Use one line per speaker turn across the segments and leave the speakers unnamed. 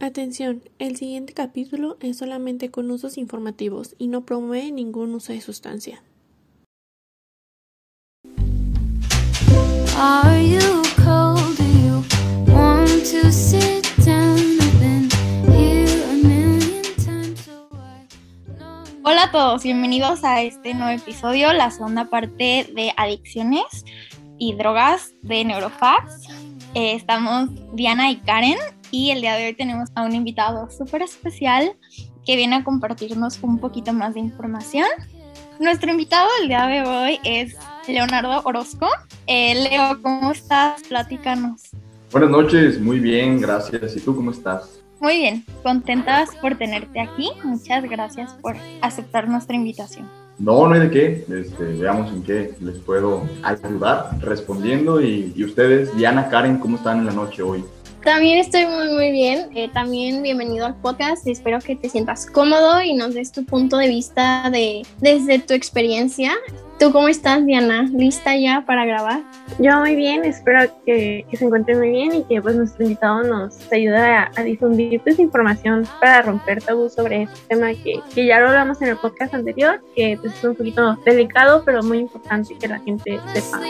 Atención, el siguiente capítulo es solamente con usos informativos y no promueve ningún uso de sustancia. Are you cold? Do you want to sit down? Hola a todos, bienvenidos a este nuevo episodio, la segunda parte de adicciones y drogas de Neurofax. Eh, estamos Diana y Karen y el día de hoy tenemos a un invitado súper especial que viene a compartirnos un poquito más de información. Nuestro invitado del día de hoy es Leonardo Orozco. Eh, Leo, ¿cómo estás? Platícanos.
Buenas noches, muy bien, gracias. ¿Y tú cómo estás?
Muy bien, contentas por tenerte aquí. Muchas gracias por aceptar nuestra invitación.
No, no hay de qué. Este, veamos en qué les puedo ayudar respondiendo. Y, y ustedes, Diana, Karen, ¿cómo están en la noche hoy?
También estoy muy, muy bien. Eh, también bienvenido al podcast. Espero que te sientas cómodo y nos des tu punto de vista de, desde tu experiencia. ¿Tú cómo estás, Diana? ¿Lista ya para grabar?
Yo muy bien, espero que, se encuentren muy bien y que pues nuestro invitado nos ayude a, difundir pues información para romper tabú sobre este tema que, que, ya lo hablamos en el podcast anterior, que pues, es un poquito delicado, pero muy importante que la gente sepa.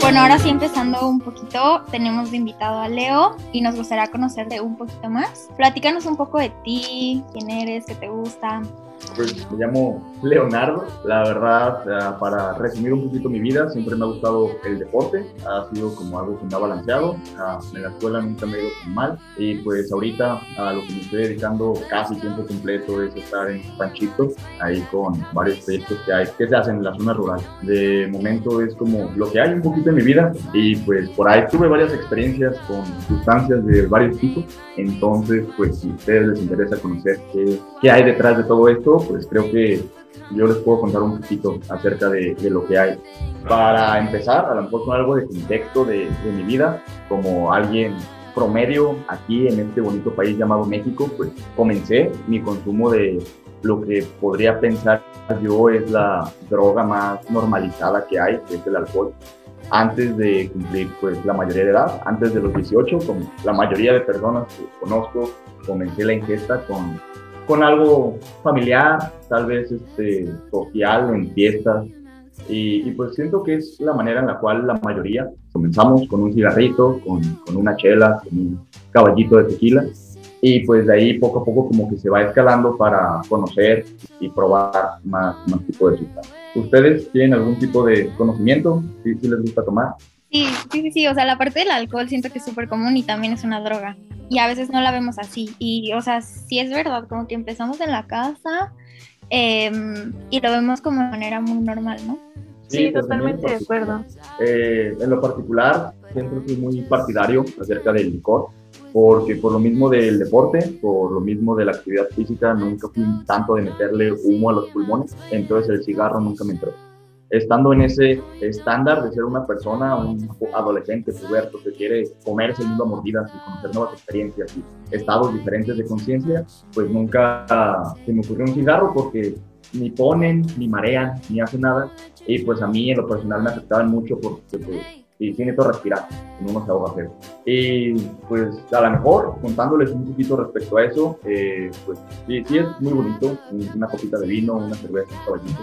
Bueno, ahora sí empezando un poquito, tenemos de invitado a Leo y nos gustaría conocerte un poquito más. Platícanos un poco de ti, quién eres, qué te gusta.
Pues me llamo Leonardo. La verdad, para resumir un poquito mi vida, siempre me ha gustado el deporte. Ha sido como algo que me ha balanceado. En la escuela nunca me he ido tan mal. Y pues ahorita a lo que me estoy dedicando casi tiempo completo es estar en Panchito, ahí con varios proyectos que hay, que se hacen en la zona rural. De momento es como lo que hay un poquito en mi vida. Y pues por ahí tuve varias experiencias con sustancias de varios tipos. Entonces, pues si a ustedes les interesa conocer qué, qué hay detrás de todo esto, pues creo que yo les puedo contar un poquito acerca de, lo que hay. Para empezar, a lo mejor con algo de contexto de, de, mi vida, como alguien promedio aquí en este bonito país llamado México, pues comencé mi consumo de lo que podría pensar yo es la droga más normalizada que hay, que es el alcohol. Antes de cumplir pues la mayoría de edad, antes de los 18, como la mayoría de personas que conozco, comencé la ingesta con con algo familiar, tal vez este, social, en fiestas. Y, pues siento que es la manera en la cual la mayoría comenzamos con un cigarrito, con, con, una chela, con un caballito de tequila. Y pues de ahí poco a poco como que se va escalando para conocer y probar más, más tipo de sustancias. ¿Ustedes tienen algún tipo de conocimiento? ¿Sí, sí les gusta tomar?
Sí, sí, sí, o sea, la parte del alcohol siento que es súper común y también es una droga. Y a veces no la vemos así. Y, o sea, sí es verdad, como que empezamos en la casa em, y lo vemos como de manera muy normal, ¿no?
Sí, totalmente de acuerdo.
Eh, en lo particular, siempre fui muy partidario acerca del licor, porque por lo mismo del deporte, por lo mismo de la actividad física, nunca fui tanto de meterle humo a los pulmones, entonces el cigarro nunca me entró estando en ese estándar de ser una persona, un adolescente puberto que quiere comerse el mundo a mordidas y conocer nuevas experiencias y estados diferentes de conciencia, pues nunca se me ocurrió un cigarro porque ni ponen, ni marean, ni hacen nada. Y pues a mí en lo personal me afectaban mucho porque pues, y tiene todo respirar, en uno se ahoga Y pues a lo mejor contándoles un poquito respecto a eso, eh, pues sí, sí, es muy bonito, una copita de vino, una cerveza, un caballito,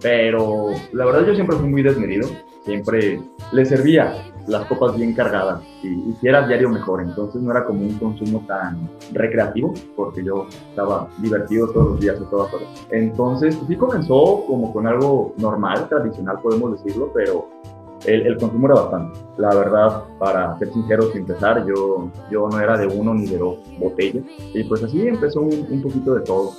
pero la verdad yo siempre fui muy desmedido, siempre le servía las copas bien cargadas y, si era diario mejor, entonces no era como un consumo tan recreativo porque yo estaba divertido todos los días a todas horas. Entonces sí comenzó como con algo normal, tradicional podemos decirlo, pero el, el, consumo era bastante. La verdad, para ser sincero, sin empezar, yo, yo no era de uno ni de dos botellas. Y pues así empezó un, un poquito de todo.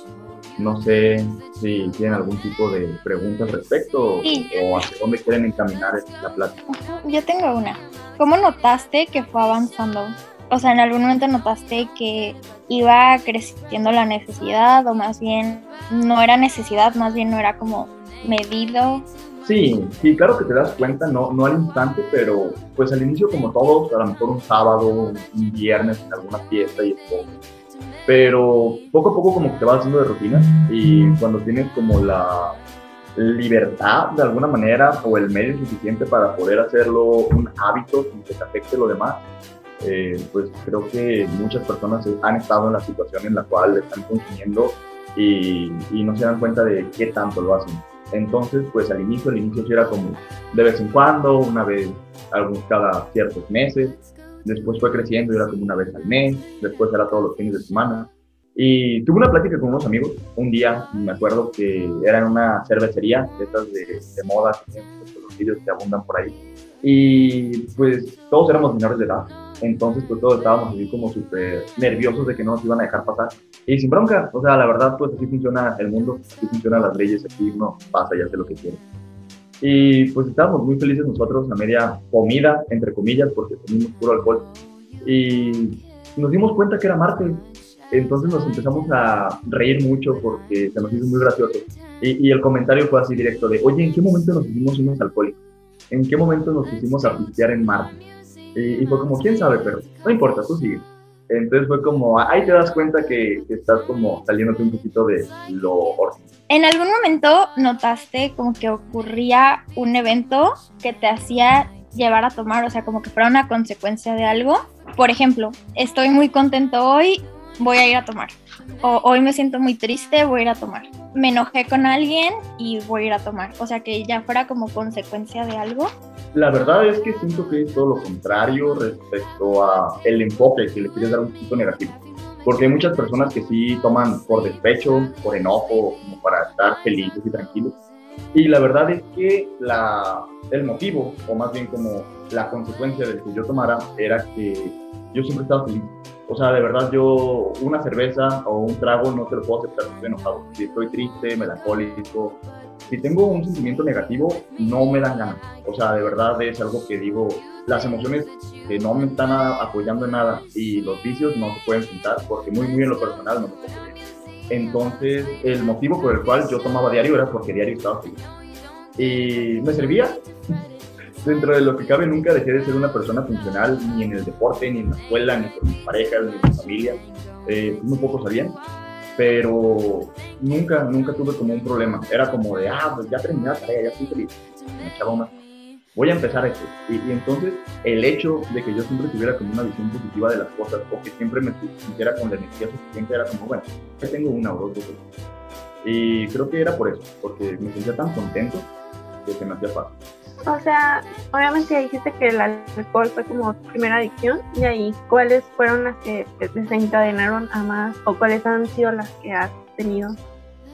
No sé si tienen algún tipo de preguntas al respecto o hacia dónde quieren encaminar la plática.
Yo tengo una. ¿Cómo notaste que fue avanzando? O sea, ¿en algún momento notaste que iba creciendo la necesidad o más bien no era necesidad, más bien no era como medido?
Sí, sí, claro que te das cuenta, no, no al instante, pero pues al inicio como todos, a lo mejor un sábado, un viernes en alguna fiesta y todo. Pero poco a poco como que te vas haciendo de rutina y cuando tienes como la libertad de alguna manera o el medio suficiente para poder hacerlo un hábito sin que te afecte lo demás, eh, pues creo que muchas personas han estado en la situación en la cual están consumiendo y, y, no se dan cuenta de qué tanto lo hacen. Entonces, pues al inicio, al inicio sí era como de vez en cuando, una vez cada ciertos meses, después fue creciendo y era como una vez al mes, después era todos los fines de semana. Y tuve una plática con unos amigos un día, me acuerdo que era en una cervecería, estas de, de moda, los vídeos que abundan por ahí. Y pues todos éramos menores de edad, entonces pues todos estábamos así como súper nerviosos de que no nos iban a dejar pasar. Y sin bronca, o sea, la verdad pues así funciona el mundo, así funcionan las leyes, aquí uno pasa y hace lo que quiere. Y pues estábamos muy felices nosotros a media comida, entre comillas, porque comimos puro alcohol. Y nos dimos cuenta que era Marte. Entonces nos empezamos a reír mucho porque se nos hizo muy gracioso. Y, y el comentario fue así directo de, oye, ¿en qué momento nos hicimos unos alcohólicos? ¿En qué momento nos pusimos a pistear en Marte? Y, y, fue como, ¿quién sabe? Pero no importa, tú sigue. Entonces fue como, ahí te das cuenta que, que estás como saliéndote un poquito de lo ordinario.
¿En algún momento notaste como que ocurría un evento que te hacía llevar a tomar, o sea, como que fuera una consecuencia de algo? Por ejemplo, estoy muy contento hoy, voy a ir a tomar. O hoy me siento muy triste, voy a ir a tomar. Me enojé con alguien y voy a ir a tomar. O sea, que ya fuera como consecuencia de algo.
La verdad es que siento que es todo lo contrario respecto a el enfoque que le quieres dar un poquito negativo porque hay muchas personas que sí toman por despecho, por enojo, como para estar felices y tranquilos. Y la verdad es que la, el motivo, o más bien como la consecuencia de que yo tomara, era que yo siempre estaba feliz. O sea, de verdad yo una cerveza o un trago no te lo puedo aceptar si estoy enojado. Si estoy triste, melancólico, si tengo un sentimiento negativo, no me dan ganas. O sea, de verdad es algo que digo, las emociones que no me están apoyando en nada y los vicios no se pueden pintar porque muy, muy en lo personal no me puedo bien. Entonces, el motivo por el cual yo tomaba diario era porque diario estaba feliz. Y me servía. Dentro de lo que cabe, nunca dejé de ser una persona funcional, ni en el deporte, ni en la escuela, ni con mis parejas, ni con mi familia. Eh, muy pocos sabían pero nunca, nunca tuve como un problema. Era como de, ah, pues ya terminé la tarea, ya estoy feliz. Me echaba una. Voy a empezar esto. Y, y, entonces, el hecho de que yo siempre tuviera como una visión positiva de las cosas, o que siempre me sintiera con la energía suficiente, era como, bueno, ya tengo una o dos veces. Y creo que era por eso, porque me sentía tan contento que se me hacía fácil.
O sea, obviamente dijiste que el alcohol fue como tu primera adicción y ahí, ¿cuáles fueron las que desencadenaron a más o cuáles han sido las que has tenido?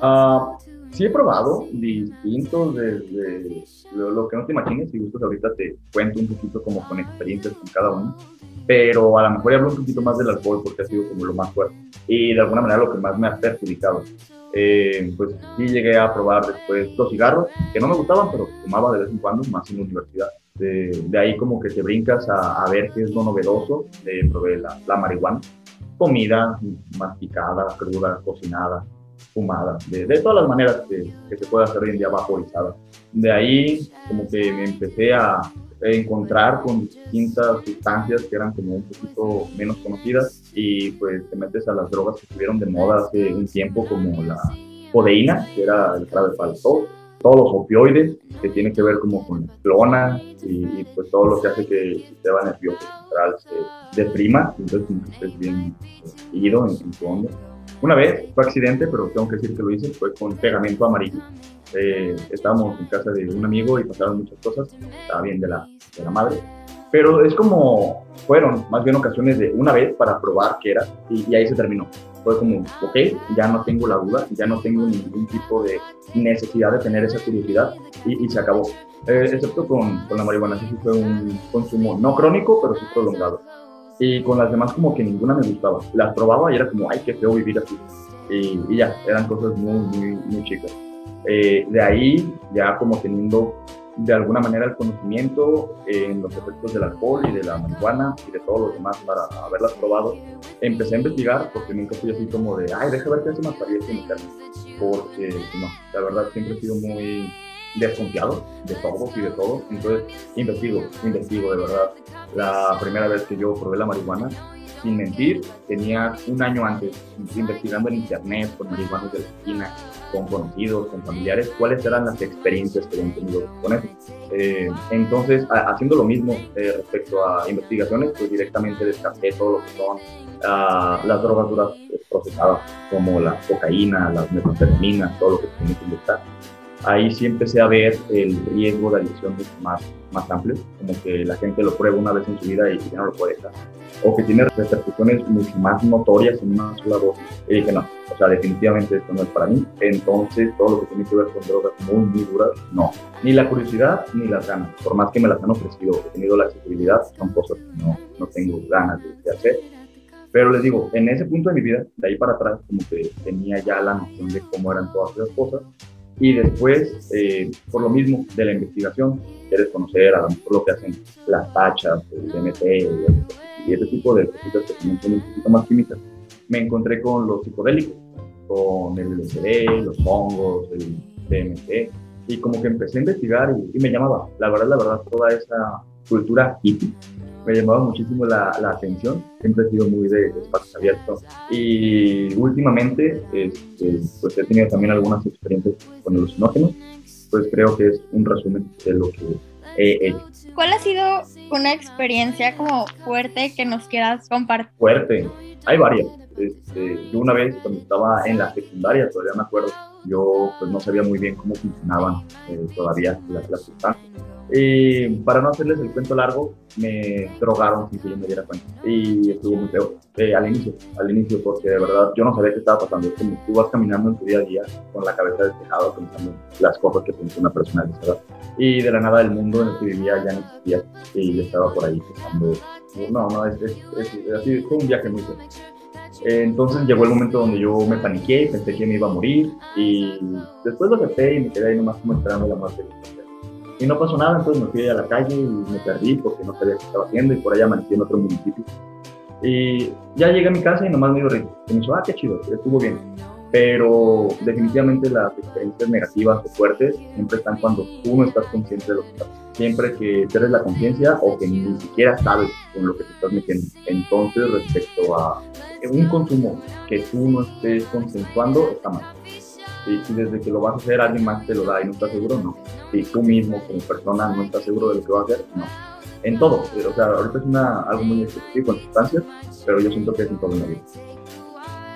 Uh, sí he probado distintos desde lo, lo, que no te imagines, si gustas ahorita te cuento un poquito como con experiencias con cada uno, pero a lo mejor hablo un poquito más del alcohol porque ha sido como lo más fuerte y de alguna manera lo que más me ha perjudicado. Eh, pues sí llegué a probar después los cigarros, que no me gustaban, pero fumaba de vez en cuando, más en la universidad. De, de ahí como que te brincas a, a, ver qué es lo novedoso, de probé la, la marihuana, comida masticada, cruda, cocinada, fumada, de, de todas las maneras que, que, se puede hacer hoy en día vaporizada. De ahí como que me empecé a encontrar con distintas sustancias que eran como un poquito menos conocidas y pues te metes a las drogas que estuvieron de moda hace un tiempo como la codeína, que era el jarabe para todo, todos los opioides que tienen que ver como con clona y, y, pues todo lo que hace que el sistema nervioso central se deprima, entonces como que estés bien ido en, en tu onda. Una vez, fue accidente, pero tengo que decir que lo hice, fue con pegamento amarillo. Eh, estábamos en casa de un amigo y pasaron muchas cosas, estaba bien de la, de la madre, pero es como, fueron más bien ocasiones de una vez para probar qué era y, y, ahí se terminó. Fue como, ok, ya no tengo la duda, ya no tengo ningún tipo de necesidad de tener esa curiosidad y, y se acabó. Eh, excepto con, con la marihuana, sí fue un consumo no crónico, pero sí prolongado. Y con las demás como que ninguna me gustaba. Las probaba y era como, ay, qué feo vivir así. Y, y ya, eran cosas muy, muy, muy chicas. Eh, de ahí, ya como teniendo de alguna manera el conocimiento en los efectos del alcohol y de la marihuana y de todos los demás para haberlas probado, empecé a investigar porque nunca fui así como de, ay, deja ver qué hace más para ir Porque, no, la verdad siempre he sido muy desconfiado de todos y de todo. Entonces, investigo, investigo de verdad. La primera vez que yo probé la marihuana, sin mentir, tenía un año antes investigando en internet, con marihuanos de la esquina, con conocidos, con familiares, cuáles eran las experiencias que habían tenido con eso. Eh, entonces, haciendo lo mismo eh, respecto a investigaciones, pues directamente descarté todo lo que son uh, las drogas duras procesadas, como la cocaína, las metanfetaminas, todo lo que tiene que inyectar ahí sí empecé a ver el riesgo de adicción mucho más, más amplio, como que la gente lo prueba una vez en su vida y ya no lo puede dejar, o que tiene repercusiones mucho más notorias en una sola dosis. Y dije, no, o sea, definitivamente esto no es para mí. Entonces, todo lo que tiene que ver con drogas muy, muy duras, no. Ni la curiosidad ni las ganas. Por más que me las han ofrecido, he tenido la accesibilidad, son cosas que no, no tengo ganas de hacer. Pero les digo, en ese punto de mi vida, de ahí para atrás, como que tenía ya la noción de cómo eran todas esas cosas y después, eh, por lo mismo de la investigación, quieres conocer a lo mejor lo que hacen las tachas, el DMT y ese tipo de cositas que también son un poquito más químicas, me encontré con los psicodélicos, con el LSD, los hongos, el DMT, y como que empecé a investigar y, y me llamaba, la verdad, la verdad, toda esa cultura hippie me llamaba muchísimo la, la, atención. Siempre he sido muy de, espacios abiertos. Y últimamente, este, pues he tenido también algunas experiencias con alucinógenos. Pues creo que es un resumen de lo que he hecho.
¿Cuál ha sido una experiencia como fuerte que nos quieras compartir?
Fuerte. Hay varias. Este, yo una vez cuando estaba en la secundaria, todavía me acuerdo, yo pues no sabía muy bien cómo funcionaban eh, todavía las, las sustancias y para no hacerles el cuento largo, me drogaron sin que yo me diera cuenta. Y estuvo muy feo. Eh, al inicio, al inicio, porque de verdad yo no sabía qué estaba pasando. Es como tú vas caminando en tu día a día con la cabeza despejada, pensando las cosas que piensa una persona de Y de la nada del mundo en el que vivía ya no existía. Y yo estaba por ahí pensando, no, no, es, es, es, así, fue un viaje muy feo. Entonces llegó el momento donde yo me paniqué, pensé que me iba a morir y después lo acepté y me quedé ahí nomás como esperando la muerte y no pasó nada, entonces me fui a la calle y me perdí porque no sabía qué estaba haciendo y por allá amanecí en otro municipio. Y ya llegué a mi casa y nomás me dio rico. Y me dijo, ah, qué chido, estuvo bien. Pero definitivamente las experiencias negativas o fuertes siempre están cuando tú no estás consciente de lo que estás Siempre que pierdes la conciencia o que ni siquiera sabes con lo que te estás metiendo. Entonces, respecto a un consumo que tú no estés consensuando, está mal. Y si desde que lo vas a hacer alguien más te lo da y no estás seguro, no. Si tú mismo como persona no estás seguro de lo que vas a hacer, no. En todo. O sea, ahorita es una, algo muy específico en sustancias, pero yo siento que es en todo en la vida.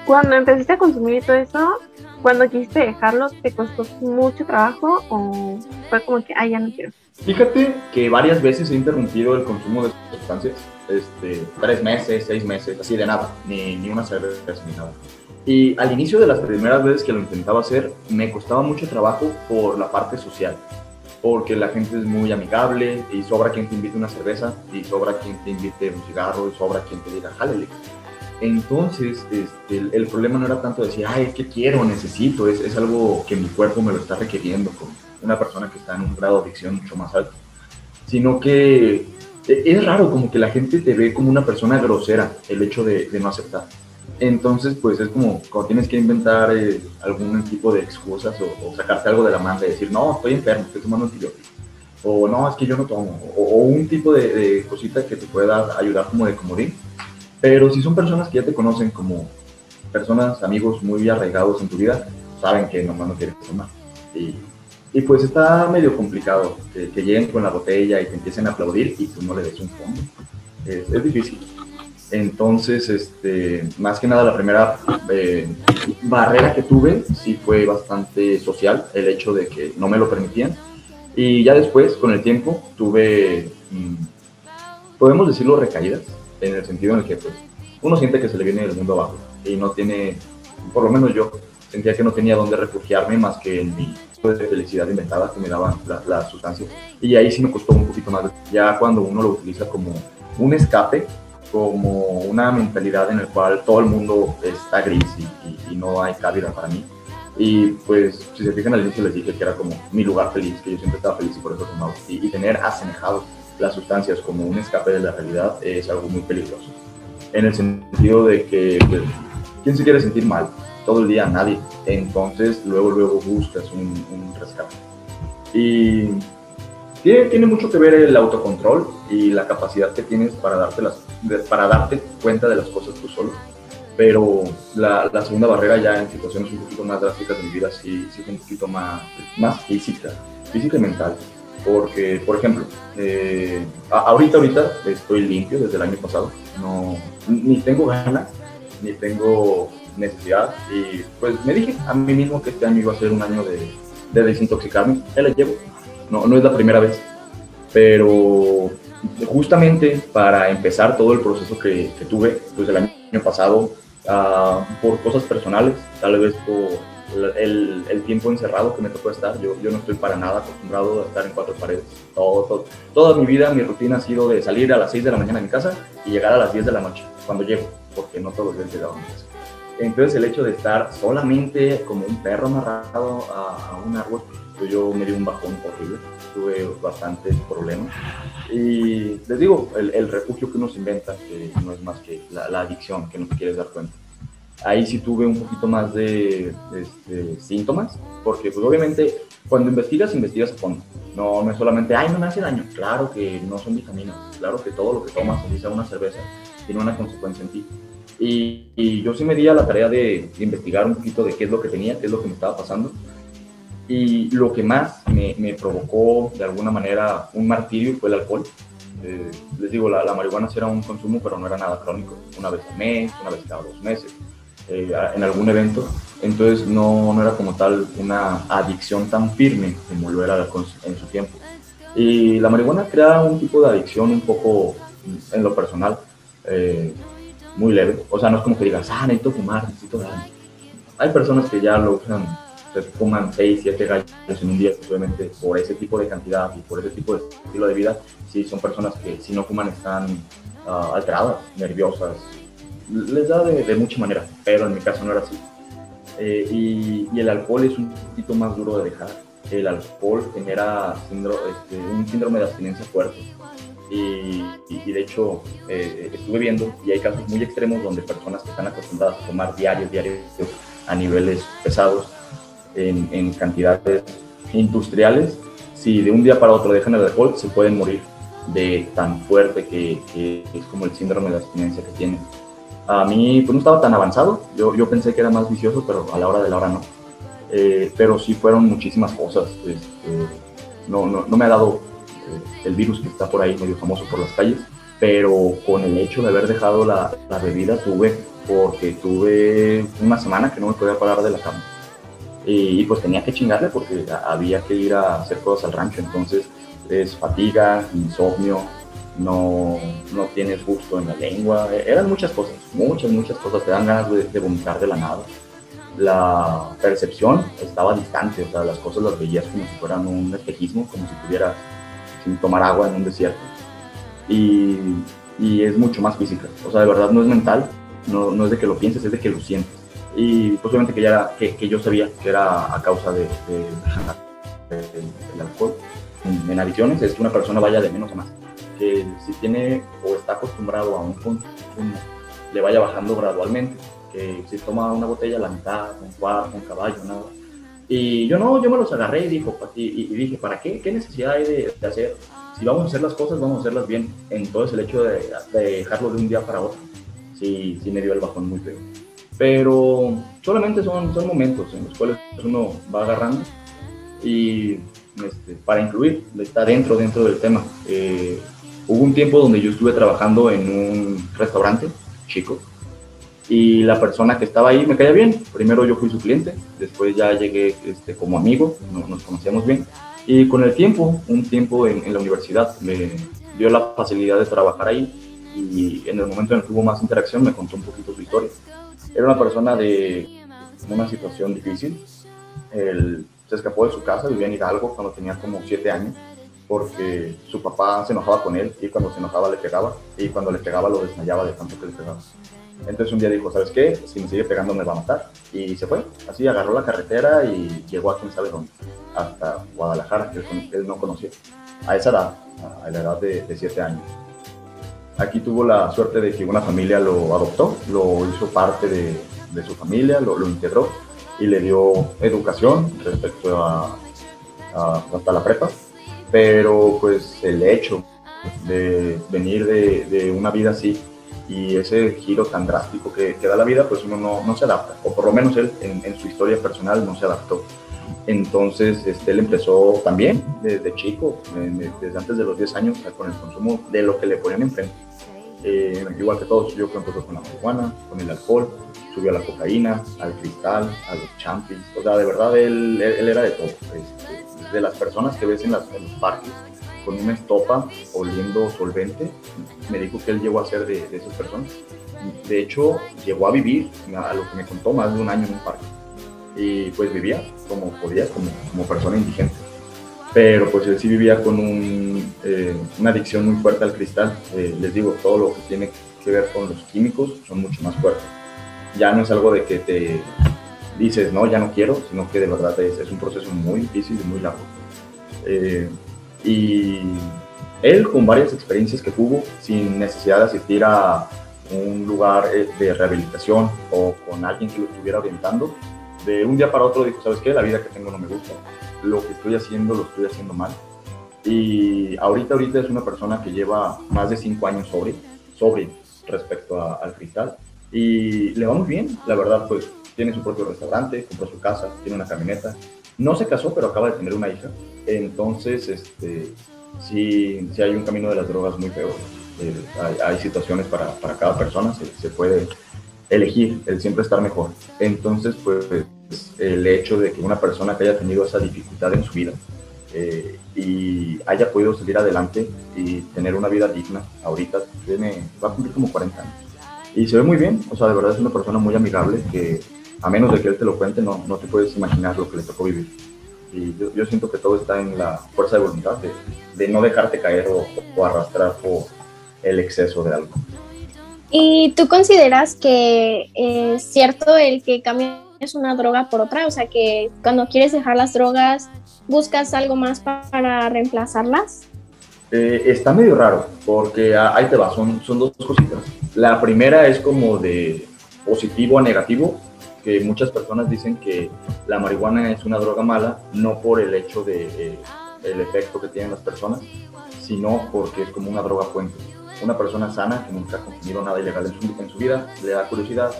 Cuando empezaste a consumir todo eso, cuando quisiste dejarlo, ¿te costó mucho trabajo o fue como que, ay, ya no quiero?
Fíjate que varias veces he interrumpido el consumo de sustancias, este, tres meses, seis meses, así de nada, ni, ni una cerveza ni nada. Y al inicio de las primeras veces que lo intentaba hacer, me costaba mucho trabajo por la parte social, porque la gente es muy amigable y sobra quien te invite una cerveza, y sobra quien te invite un cigarro, y sobra quien te diga, jálele. Entonces, este, el, problema no era tanto decir, ay, es que quiero, necesito, es, es algo que mi cuerpo me lo está requiriendo, como una persona que está en un grado de adicción mucho más alto, sino que e, es raro como que la gente te ve como una persona grosera el hecho de, no aceptar. Entonces, pues es como cuando tienes que inventar eh, algún tipo de excusas o, sacarte algo de la manga y decir, no, estoy enfermo, estoy tomando antibióticos. O no, es que yo no tomo. O, un tipo de, de, cosita que te pueda ayudar como de comodín. Pero si son personas que ya te conocen como personas, amigos muy arraigados en tu vida, saben que nomás no quieres tomar. Y, y pues está medio complicado que, que, lleguen con la botella y te empiecen a aplaudir y tú no le des un fondo. Es, es difícil. Entonces, este, más que nada la primera eh, barrera que tuve sí fue bastante social, el hecho de que no me lo permitían. Y ya después, con el tiempo, tuve, mm, podemos decirlo, recaídas, en el sentido en el que pues, uno siente que se le viene el mundo abajo y no tiene, por lo menos yo, sentía que no tenía dónde refugiarme más que en mi de felicidad inventada que me daban las la sustancias. Y ahí sí me costó un poquito más. Ya cuando uno lo utiliza como un escape, como una mentalidad en la cual todo el mundo está gris y, no hay cabida para mí. Y pues, si se fijan al inicio les dije que era como mi lugar feliz, que yo siempre estaba feliz y por eso tomaba. Y, y tener asemejado las sustancias como un escape de la realidad es algo muy peligroso. En el sentido de que, pues, ¿quién se quiere sentir mal? Todo el día nadie. Entonces, luego, luego buscas un, rescate. Y tiene, mucho que ver el autocontrol y la capacidad que tienes para darte, las, para darte cuenta de las cosas tú solo. Pero la, segunda barrera ya en situaciones un poquito más drásticas de mi vida sí, sí es un poquito más, más física, física y mental. Porque, por ejemplo, eh, ahorita, ahorita estoy limpio desde el año pasado. No, ni tengo ganas, ni tengo necesidad. Y pues me dije a mí mismo que este año iba a ser un año de, de desintoxicarme. Ya la llevo. No, no es la primera vez. Pero justamente para empezar todo el proceso que, tuve, pues el año pasado, uh, por cosas personales, tal vez por el, el, tiempo encerrado que me tocó estar. Yo, yo no estoy para nada acostumbrado a estar en cuatro paredes. Todo, todo, toda mi vida, mi rutina ha sido de salir a las 6 de la mañana de mi casa y llegar a las 10 de la noche, cuando llego, porque no todos los días a mi casa. Entonces el hecho de estar solamente como un perro amarrado a, a un árbol, pues yo me di un bajón horrible, tuve bastantes problemas. Y les digo, el, el, refugio que uno se inventa, que no es más que la, la adicción, que no te quieres dar cuenta ahí sí tuve un poquito más de, este, síntomas, porque pues obviamente cuando investigas, investigas a fondo. No, no es solamente, ay, no me hace daño. Claro que no son vitaminas, claro que todo lo que tomas, si sea una cerveza, tiene una consecuencia en ti. Y, y, yo sí me di a la tarea de, de, investigar un poquito de qué es lo que tenía, qué es lo que me estaba pasando. Y lo que más me, me provocó de alguna manera un martirio fue el alcohol. Eh, les digo, la, la marihuana sí era un consumo, pero no era nada crónico. Una vez al mes, una vez cada dos meses eh, en algún evento, entonces no, no, era como tal una adicción tan firme como lo era en su tiempo. Y la marihuana crea un tipo de adicción un poco, en lo personal, eh, muy leve. O sea, no es como que digas, ah, necesito fumar, necesito gallo. Hay personas que ya lo usan, se fuman 6, 7 gallos en un día, obviamente por ese tipo de cantidad y por ese tipo de estilo de vida, sí son personas que si no fuman están uh, alteradas, nerviosas, les da de, de, mucha manera, pero en mi caso no era así. Eh, y, y, el alcohol es un poquito más duro de dejar. El alcohol genera síndrome, este, un síndrome de abstinencia fuerte. Y, y, y de hecho, eh, estuve viendo, y hay casos muy extremos donde personas que están acostumbradas a tomar diarios, diarios, a niveles pesados, en, en cantidades industriales, si de un día para otro dejan el alcohol, se pueden morir de tan fuerte que, que es como el síndrome de abstinencia que tienen a mí pues no estaba tan avanzado, yo, yo pensé que era más vicioso, pero a la hora de la hora no. Eh, pero sí fueron muchísimas cosas. Este, no, no, no, me ha dado eh, el virus que está por ahí medio famoso por las calles, pero con el hecho de haber dejado la, la, bebida tuve, porque tuve una semana que no me podía parar de la cama. Y, y pues tenía que chingarle porque había que ir a hacer cosas al rancho, entonces es fatiga, insomnio, no, no tienes gusto en la lengua, eran muchas cosas, muchas, muchas cosas, te dan ganas de, vomitar de la nada. La percepción estaba distante, o sea, las cosas las veías como si fueran un espejismo, como si pudieras sin tomar agua en un desierto. Y, y, es mucho más física, o sea, de verdad no es mental, no, no es de que lo pienses, es de que lo sientes. Y posiblemente que, ya que, yo sabía que era a causa de, de, de alcohol. En, en adicciones es que una persona vaya de menos a más que si tiene o está acostumbrado a un consumo, le vaya bajando gradualmente. Que si toma una botella, la mitad, un cuarto, un caballo, nada. Y yo no, yo me los agarré y, dijo, y, y dije, ¿para qué? ¿Qué necesidad hay de, de, hacer? Si vamos a hacer las cosas, vamos a hacerlas bien. Entonces el hecho de, de dejarlo de un día para otro, sí, sí me dio el bajón muy feo. Pero solamente son, son momentos en los cuales uno va agarrando y este, para incluir, está dentro, dentro del tema. Eh, Hubo un tiempo donde yo estuve trabajando en un restaurante chico y la persona que estaba ahí me caía bien. Primero yo fui su cliente, después ya llegué este, como amigo, nos, conocíamos bien. Y con el tiempo, un tiempo en, la universidad, me dio la facilidad de trabajar ahí y en el momento en el que hubo más interacción me contó un poquito su historia. Era una persona de una situación difícil. Él se escapó de su casa, vivía en Hidalgo cuando tenía como siete años porque su papá se enojaba con él y cuando se enojaba le pegaba y cuando le pegaba lo desmayaba de tanto que le pegaba. Entonces un día dijo, ¿sabes qué? Si me sigue pegando me va a matar. Y se fue, así agarró la carretera y llegó a quién sabe dónde, hasta Guadalajara, que él, no conocía, a esa edad, a la edad de 7 años. Aquí tuvo la suerte de que una familia lo adoptó, lo hizo parte de, de su familia, lo, lo, integró y le dio educación respecto a, a hasta la prepa pero pues el hecho de venir de, de una vida así y ese giro tan drástico que, que da la vida, pues uno no, no, se adapta, o por lo menos él en, en, su historia personal no se adaptó. Entonces, este, él empezó también desde chico, desde antes de los 10 años, con el consumo de lo que le ponían enfrente. Eh, igual que todos, yo empezó con la marihuana, con el alcohol, subió a la cocaína, al cristal, a los champis, o sea, de verdad él, él, era de todo, este, de las personas que ves en, las, en los parques, con una estopa oliendo solvente. Me dijo que él llegó a ser de, de, esas personas. De hecho, llegó a vivir, a lo que me contó, más de un año en un parque. Y pues vivía como podía, como, como persona indigente. Pero pues él sí vivía con un, eh, una adicción muy fuerte al cristal. Eh, les digo, todo lo que tiene que ver con los químicos son mucho más fuertes. Ya no es algo de que te dices, no, ya no quiero, sino que de verdad es, es un proceso muy difícil y muy largo. Eh, y él, con varias experiencias que tuvo, sin necesidad de asistir a un lugar eh, de rehabilitación o con alguien que lo estuviera orientando, de un día para otro dijo, ¿sabes qué? La vida que tengo no me gusta. Lo que estoy haciendo lo estoy haciendo mal. Y ahorita, ahorita es una persona que lleva más de cinco años sobre, sobre respecto a, al cristal. Y le va muy bien, la verdad, pues tiene su propio restaurante, compró su casa, tiene una camioneta. No se casó, pero acaba de tener una hija. Entonces, este, sí, sí hay un camino de las drogas muy peor. Eh, hay, hay, situaciones para, para cada persona, se, se, puede elegir el siempre estar mejor. Entonces, pues el hecho de que una persona que haya tenido esa dificultad en su vida eh, y haya podido salir adelante y tener una vida digna, ahorita tiene, va a cumplir como 40 años. Y se ve muy bien, o sea, de verdad es una persona muy amigable que a menos de que él te lo cuente, no, no te puedes imaginar lo que le tocó vivir. Y yo, yo siento que todo está en la fuerza de voluntad, de, de no dejarte caer o, o, arrastrar por el exceso de algo.
¿Y tú consideras que es cierto el que cambies una droga por otra? O sea, que cuando quieres dejar las drogas, buscas algo más para reemplazarlas?
Eh, está medio raro, porque ahí te va, son, son dos cositas. La primera es como de positivo a negativo, que muchas personas dicen que la marihuana es una droga mala, no por el hecho de eh, el efecto que tienen las personas, sino porque es como una droga puente. Una persona sana que nunca ha consumido nada ilegal en su, vida, le da curiosidad,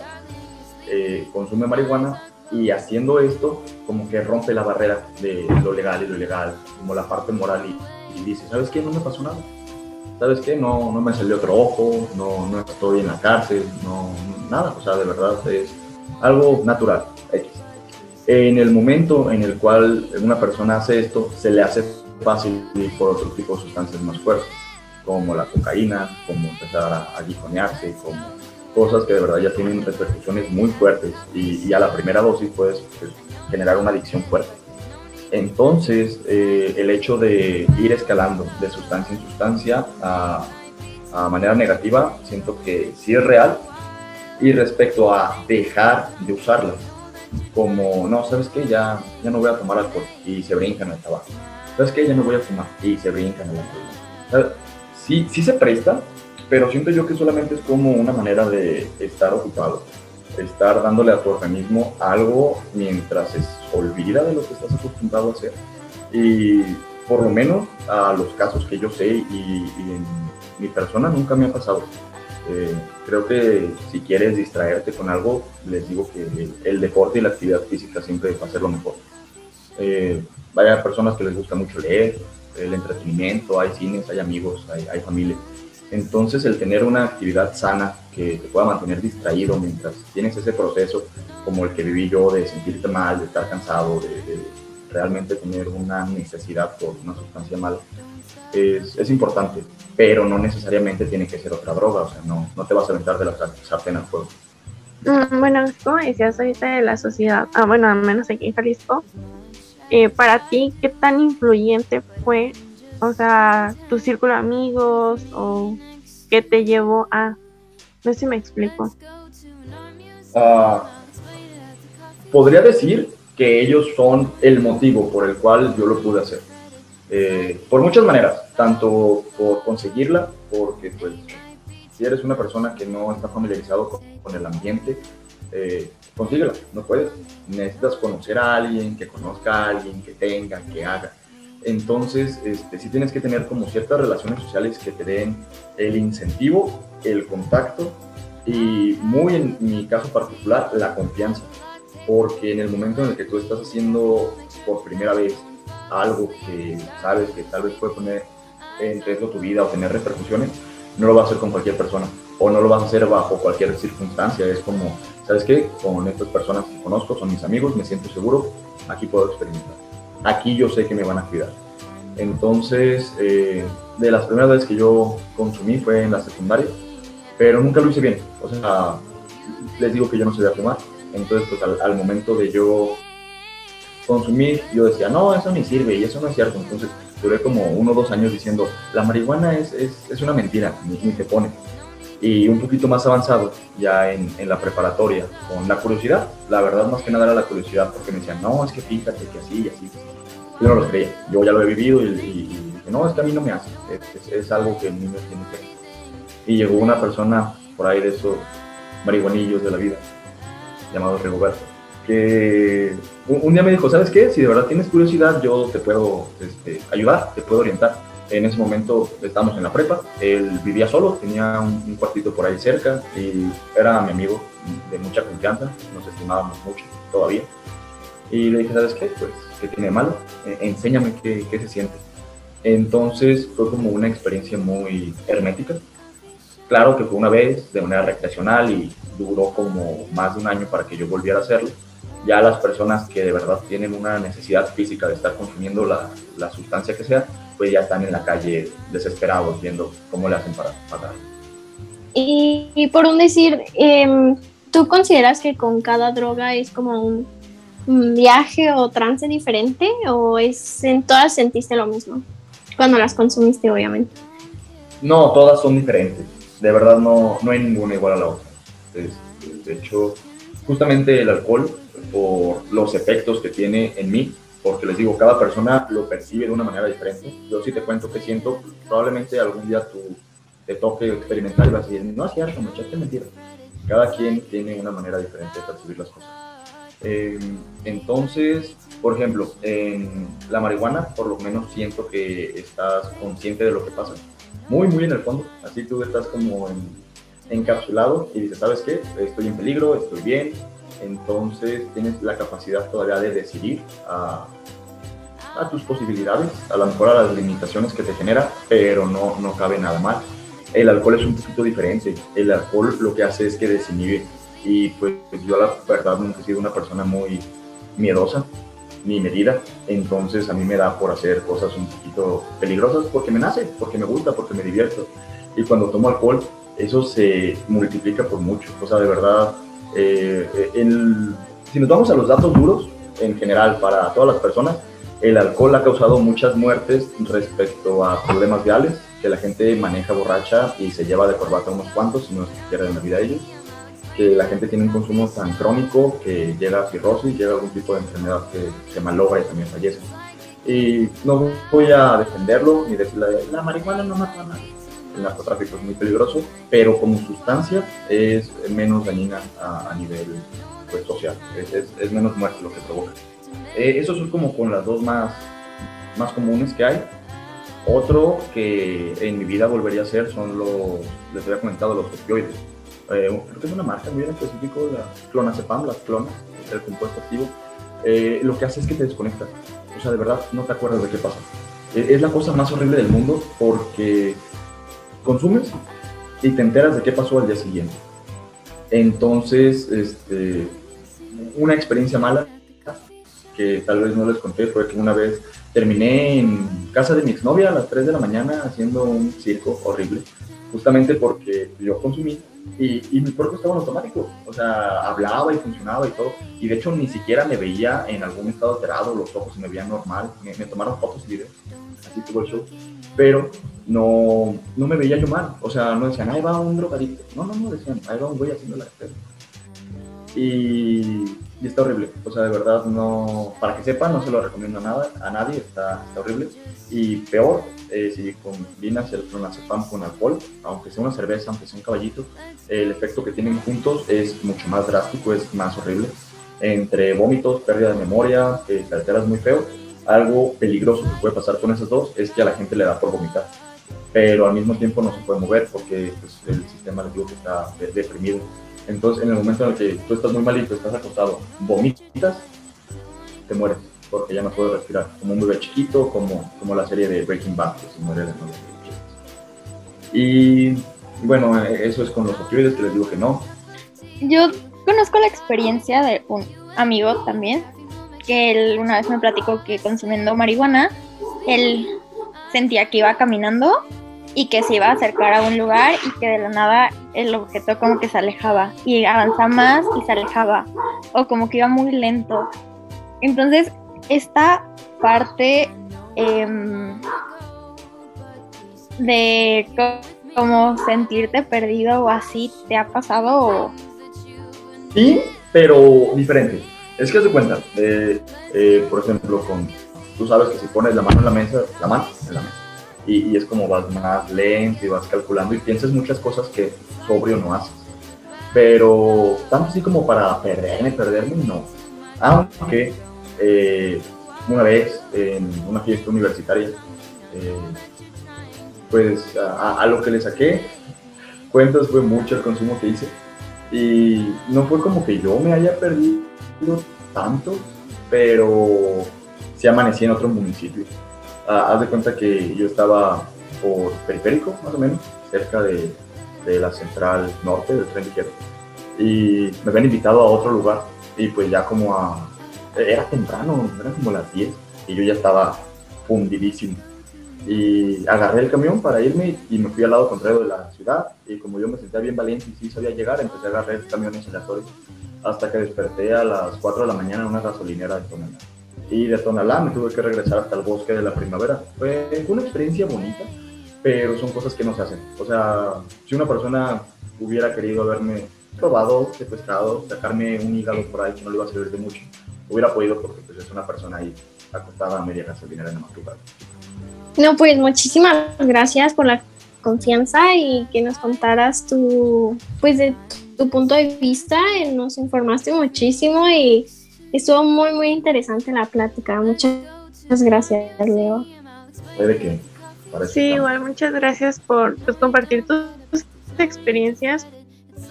eh, consume marihuana y haciendo esto como que rompe la barrera de lo legal y lo ilegal, como la parte moral y, y dice, ¿sabes qué? No me pasó nada. ¿Sabes qué? No, no me salió otro ojo, no, no estoy en la cárcel, no, nada. O sea, de verdad es algo natural. En el momento en el cual una persona hace esto, se le hace fácil ir por otro tipo de sustancias más fuertes, como la cocaína, como empezar a aguijonearse, como cosas que de verdad ya tienen repercusiones muy fuertes y, y a la primera dosis puedes pues, generar una adicción fuerte. Entonces, eh, el hecho de ir escalando de sustancia en sustancia a, a manera negativa, siento que sí es real, y respecto a dejar de usarlas, como, no, ¿sabes qué? Ya, ya no voy a tomar alcohol y se brincan el tabaco. ¿Sabes qué? Ya no voy a fumar y se brincan el alcohol. Sí, sí se presta, pero siento yo que solamente es como una manera de estar ocupado, estar dándole a tu organismo algo mientras se olvida de lo que estás acostumbrado a hacer. Y por lo menos a los casos que yo sé y, y en mi persona nunca me ha pasado. Eh, creo que si quieres distraerte con algo, les digo que el, el deporte y la actividad física siempre va a ser lo mejor. Eh, hay personas que les gusta mucho leer, el entretenimiento, hay cines, hay amigos, hay, hay, familia. Entonces el tener una actividad sana que te pueda mantener distraído mientras tienes ese proceso como el que viví yo de sentirte mal, de estar cansado, de, de realmente tener una necesidad por una sustancia mala, es, es, importante, pero no necesariamente tiene que ser otra droga, o sea, no, no te vas a aventar de la sartén al fuego.
Mm, bueno, como decías ahorita de la sociedad, ah, bueno, al menos aquí en Jalisco, eh, para ti, ¿qué tan influyente fue, o sea, tu círculo de amigos o qué te llevó a, no sé si me explico.
Uh, podría decir que ellos son el motivo por el cual yo lo pude hacer eh, por muchas maneras, tanto por conseguirla, porque pues si eres una persona que no está familiarizado con, con el ambiente, eh, consíguela, no puedes. Necesitas conocer a alguien, que conozca a alguien, que tenga, que haga. Entonces, este, sí tienes que tener como ciertas relaciones sociales que te den el incentivo, el contacto y muy en mi caso particular, la confianza. Porque en el momento en el que tú estás haciendo por primera vez algo que sabes que tal vez puede poner en riesgo tu vida o tener repercusiones, no lo vas a hacer con cualquier persona o no lo vas a hacer bajo cualquier circunstancia. Es como, ¿sabes qué? Con estas personas que conozco, son mis amigos, me siento seguro, aquí puedo experimentar. Aquí yo sé que me van a cuidar. Entonces, eh, de las primeras veces que yo consumí fue en la secundaria, pero nunca lo hice bien. O sea, les digo que yo no sabía fumar. Entonces, pues al, al momento de yo consumir, yo decía, no, eso ni sirve y eso no es cierto. Entonces, duré como uno o dos años diciendo, la marihuana es, es, es una mentira, ni, ni, te pone. Y un poquito más avanzado, ya en, en, la preparatoria, con la curiosidad, la verdad más que nada era la curiosidad, porque me decían, no, es que fíjate que así y así. Yo no lo creía, yo ya lo he vivido y, y, y no, es que a mí no me hace, es, algo que a mí me tiene que. Y llegó una persona por ahí de esos marihuanillos de la vida, llamado Rigoberto, que un, día me dijo, ¿sabes qué? Si de verdad tienes curiosidad, yo te puedo este, ayudar, te puedo orientar. En ese momento estábamos en la prepa, él vivía solo, tenía un, cuartito por ahí cerca y era mi amigo de mucha confianza, nos estimábamos mucho todavía. Y le dije, ¿sabes qué? Pues, ¿qué tiene de malo? Eh, enséñame qué se siente. Entonces fue como una experiencia muy hermética. Claro que fue una vez, de manera recreacional y duró como más de un año para que yo volviera a hacerlo ya las personas que de verdad tienen una necesidad física de estar consumiendo la, la sustancia que sea, pues ya están en la calle desesperados viendo cómo le hacen para pagar.
Y, y, por un decir, eh, ¿tú consideras que con cada droga es como un, un, viaje o trance diferente o es en todas sentiste lo mismo? Cuando las consumiste, obviamente.
No, todas son diferentes. De verdad no, no hay ninguna igual a la otra. Es, de hecho, justamente el alcohol por los efectos que tiene en mí, porque les digo, cada persona lo percibe de una manera diferente. Yo sí te cuento que siento, probablemente algún día tú te toque experimentar y vas a decir, no es cierto, me echaste mentira. Cada quien tiene una manera diferente de percibir las cosas. Eh, entonces, por ejemplo, en la marihuana, por lo menos siento que estás consciente de lo que pasa, muy, muy en el fondo. Así tú estás como en, encapsulado y dices, ¿sabes qué? Estoy en peligro, estoy bien, entonces tienes la capacidad todavía de decidir a, a, tus posibilidades, a lo mejor a las limitaciones que te genera, pero no, no cabe nada mal. El alcohol es un poquito diferente, el alcohol lo que hace es que desinhibe. Y pues yo la verdad nunca he sido una persona muy miedosa ni medida, entonces a mí me da por hacer cosas un poquito peligrosas porque me nace, porque me gusta, porque me divierto. Y cuando tomo alcohol eso se multiplica por mucho, o sea, de verdad eh, el, si nos vamos a los datos duros, en general, para todas las personas, el alcohol ha causado muchas muertes respecto a problemas viales, que la gente maneja borracha y se lleva de corbata unos cuantos y no se pierden la vida ellos, que la gente tiene un consumo tan crónico que llega a cirrosis, llega a algún tipo de enfermedad que se malogra y también fallece. Y no voy a defenderlo ni decir la marihuana no mata a nadie el narcotráfico es muy peligroso, pero como sustancia es menos dañina a, a nivel pues, social, es, es, es, menos muerte lo que provoca. Eh, esos son como con las dos más, más comunes que hay. Otro que en mi vida volvería a hacer son los, les había comentado, los opioides. Eh, creo que es una marca muy en específico, la clonazepam, las clonas, el compuesto activo. Eh, lo que hace es que te desconectas. O sea, de verdad no te acuerdas de qué pasa. Eh, es la cosa más horrible del mundo porque consumes y te enteras de qué pasó al día siguiente. Entonces, este, una experiencia mala que tal vez no les conté fue que una vez terminé en casa de mi exnovia a las 3 de la mañana haciendo un circo horrible, justamente porque yo consumí y, y, mi cuerpo estaba en automático, o sea, hablaba y funcionaba y todo, y de hecho ni siquiera me veía en algún estado alterado, los ojos se me veían normal, me, tomaron fotos y videos, así tuvo el show, pero no, no me veía yo mal. O sea, no decían, ahí va un drogadicto. No, no, no decían, ahí va un güey haciendo la espera. Y, y, está horrible. O sea, de verdad, no. Para que sepan, no se lo recomiendo a, nada, a nadie, está, está horrible. Y peor, eh, si combinas el clonazepam con alcohol, aunque sea una cerveza, aunque sea un caballito, el efecto que tienen juntos es mucho más drástico, es más horrible. Entre vómitos, pérdida de memoria, eh, te alteras muy feo algo peligroso que puede pasar con esas dos es que a la gente le da por vomitar, pero al mismo tiempo no se puede mover porque pues, el sistema les digo que está deprimido. Entonces, en el momento en el que tú estás muy malito, estás acostado, vomitas, te mueres porque ya no puedes respirar, como un bebé chiquito, como, como la serie de Breaking Bad, que se muere de nuevo. Y bueno, eso es con los opioides que les digo que no.
Yo conozco la experiencia de un amigo también, que él una vez me platicó que consumiendo marihuana, él sentía que iba caminando y que se iba a acercar a un lugar y que de la nada el objeto como que se alejaba y avanzaba más y se alejaba o como que iba muy lento. Entonces, esta parte em, de como sentirte perdido o así, ¿te ha pasado?
Sí, pero diferente. Es que se cuenta, eh, por ejemplo, con, tú sabes que si pones la mano en la mesa, la mano en la mesa, y, es como vas más lento y vas calculando y piensas muchas cosas que sobrio no haces. Pero tanto así como para perderme, perderme, no. Aunque eh, una vez en una fiesta universitaria, eh, pues a, lo que le saqué cuentas fue mucho el consumo que hice y no fue como que yo me haya perdido tanto, pero sí amanecí en otro municipio. Ah, haz de cuenta que yo estaba por periférico, más o menos, cerca de, de la central norte del tren ligero, y me habían invitado a otro lugar, y pues ya como a... Era temprano, eran como las 10, y yo ya estaba fundidísimo y agarré el camión para irme y me fui al lado contrario de la ciudad y como yo me sentía bien valiente y sí sabía llegar, empecé a agarrar camión aleatorio hasta que desperté a las 4 de la mañana en una gasolinera de Tonalá. Y de Tonalá me tuve que regresar hasta el bosque de la primavera. Fue una experiencia bonita, pero son cosas que no se hacen. O sea, si una persona hubiera querido haberme robado, secuestrado, sacarme un hígado por ahí que no le iba a servir de mucho, hubiera podido porque pues, es una persona ahí acostada a media gasolinera en la madrugada.
No, pues muchísimas gracias por la confianza y que nos contaras tu, pues de tu punto de vista, nos informaste muchísimo y estuvo muy, muy interesante la plática. Muchas gracias, Leo.
¿De qué?
Sí, igual, muchas gracias por pues, compartir tus experiencias,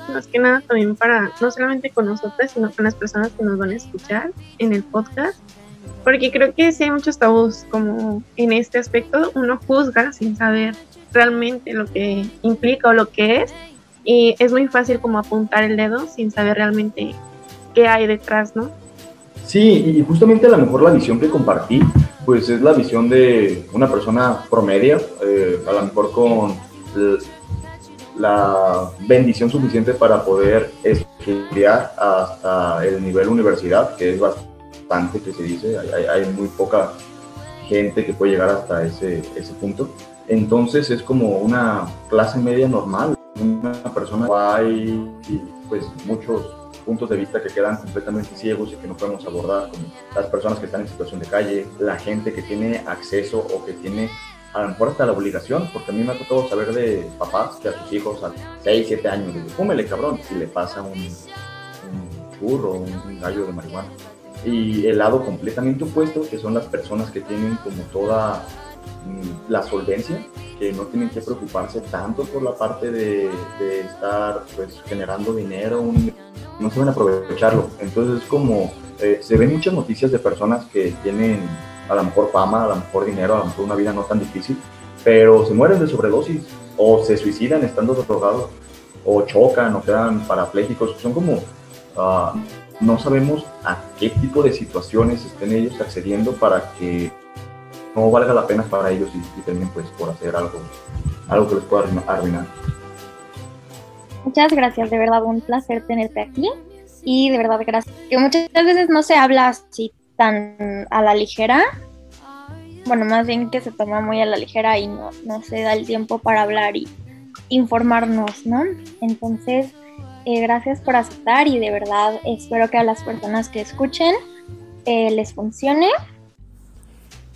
más que nada también para, no solamente con nosotras, sino con las personas que nos van a escuchar en el podcast porque creo que sí hay muchos tabús como en este aspecto, uno juzga sin saber realmente lo que implica o lo que es y es muy fácil como apuntar el dedo sin saber realmente qué hay detrás, ¿no?
Sí, y justamente a lo mejor la visión que compartí, pues es la visión de una persona promedia, eh, a lo mejor con la bendición suficiente para poder estudiar hasta el nivel universidad, que es bastante que se dice, hay, muy poca gente que puede llegar hasta ese, ese punto. Entonces es como una clase media normal, una persona hay pues muchos puntos de vista que quedan completamente ciegos y que no podemos abordar, como las personas que están en situación de calle, la gente que tiene acceso o que tiene a lo mejor hasta la obligación, porque a mí me ha tocado saber de papás que a sus hijos a 6, 7 años dicen, fúmele cabrón, si le pasa un, un churro, un gallo de marihuana y el lado completamente opuesto, que son las personas que tienen como toda mm, la solvencia, que no tienen que preocuparse tanto por la parte de, estar pues generando dinero, no saben aprovecharlo. Entonces es como, eh, se ven muchas noticias de personas que tienen a lo mejor fama, a lo mejor dinero, a lo mejor una vida no tan difícil, pero se mueren de sobredosis o se suicidan estando drogados o chocan o quedan parapléjicos. Son como... Uh, no sabemos a qué tipo de situaciones estén ellos accediendo para que no valga la pena para ellos y, terminen pues por hacer algo, algo que les pueda arruinar.
Muchas gracias, de verdad un placer tenerte aquí y de verdad gracias. Que muchas veces no se habla así tan a la ligera, bueno, más bien que se toma muy a la ligera y no, no se da el tiempo para hablar y informarnos, ¿no? Entonces, eh, gracias por aceptar y de verdad espero que a las personas que escuchen eh, les funcione.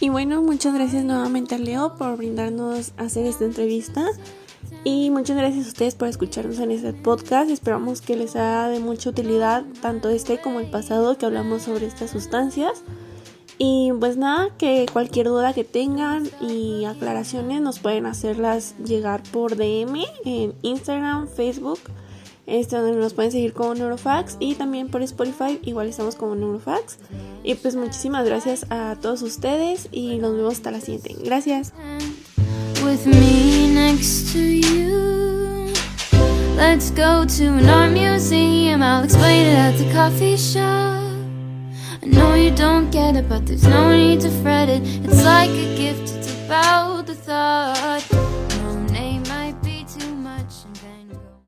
Y bueno, muchas gracias nuevamente a Leo por brindarnos hacer esta entrevista. Y muchas gracias a ustedes por escucharnos en este podcast. Esperamos que les sea de mucha utilidad tanto este como el pasado que hablamos sobre estas sustancias. Y pues nada, que cualquier duda que tengan y aclaraciones nos pueden hacerlas llegar por DM en Instagram, Facebook, este, donde nos pueden seguir como Neurofax y también por Spotify, igual estamos como Neurofax. Y pues muchísimas gracias a todos ustedes y nos vemos hasta la siguiente. Gracias.
with me next to you. Let's go to an art museum. I'll explain it at the coffee shop. I know you don't get it, but there's no need to fret it. It's like a gift, it's about the thought.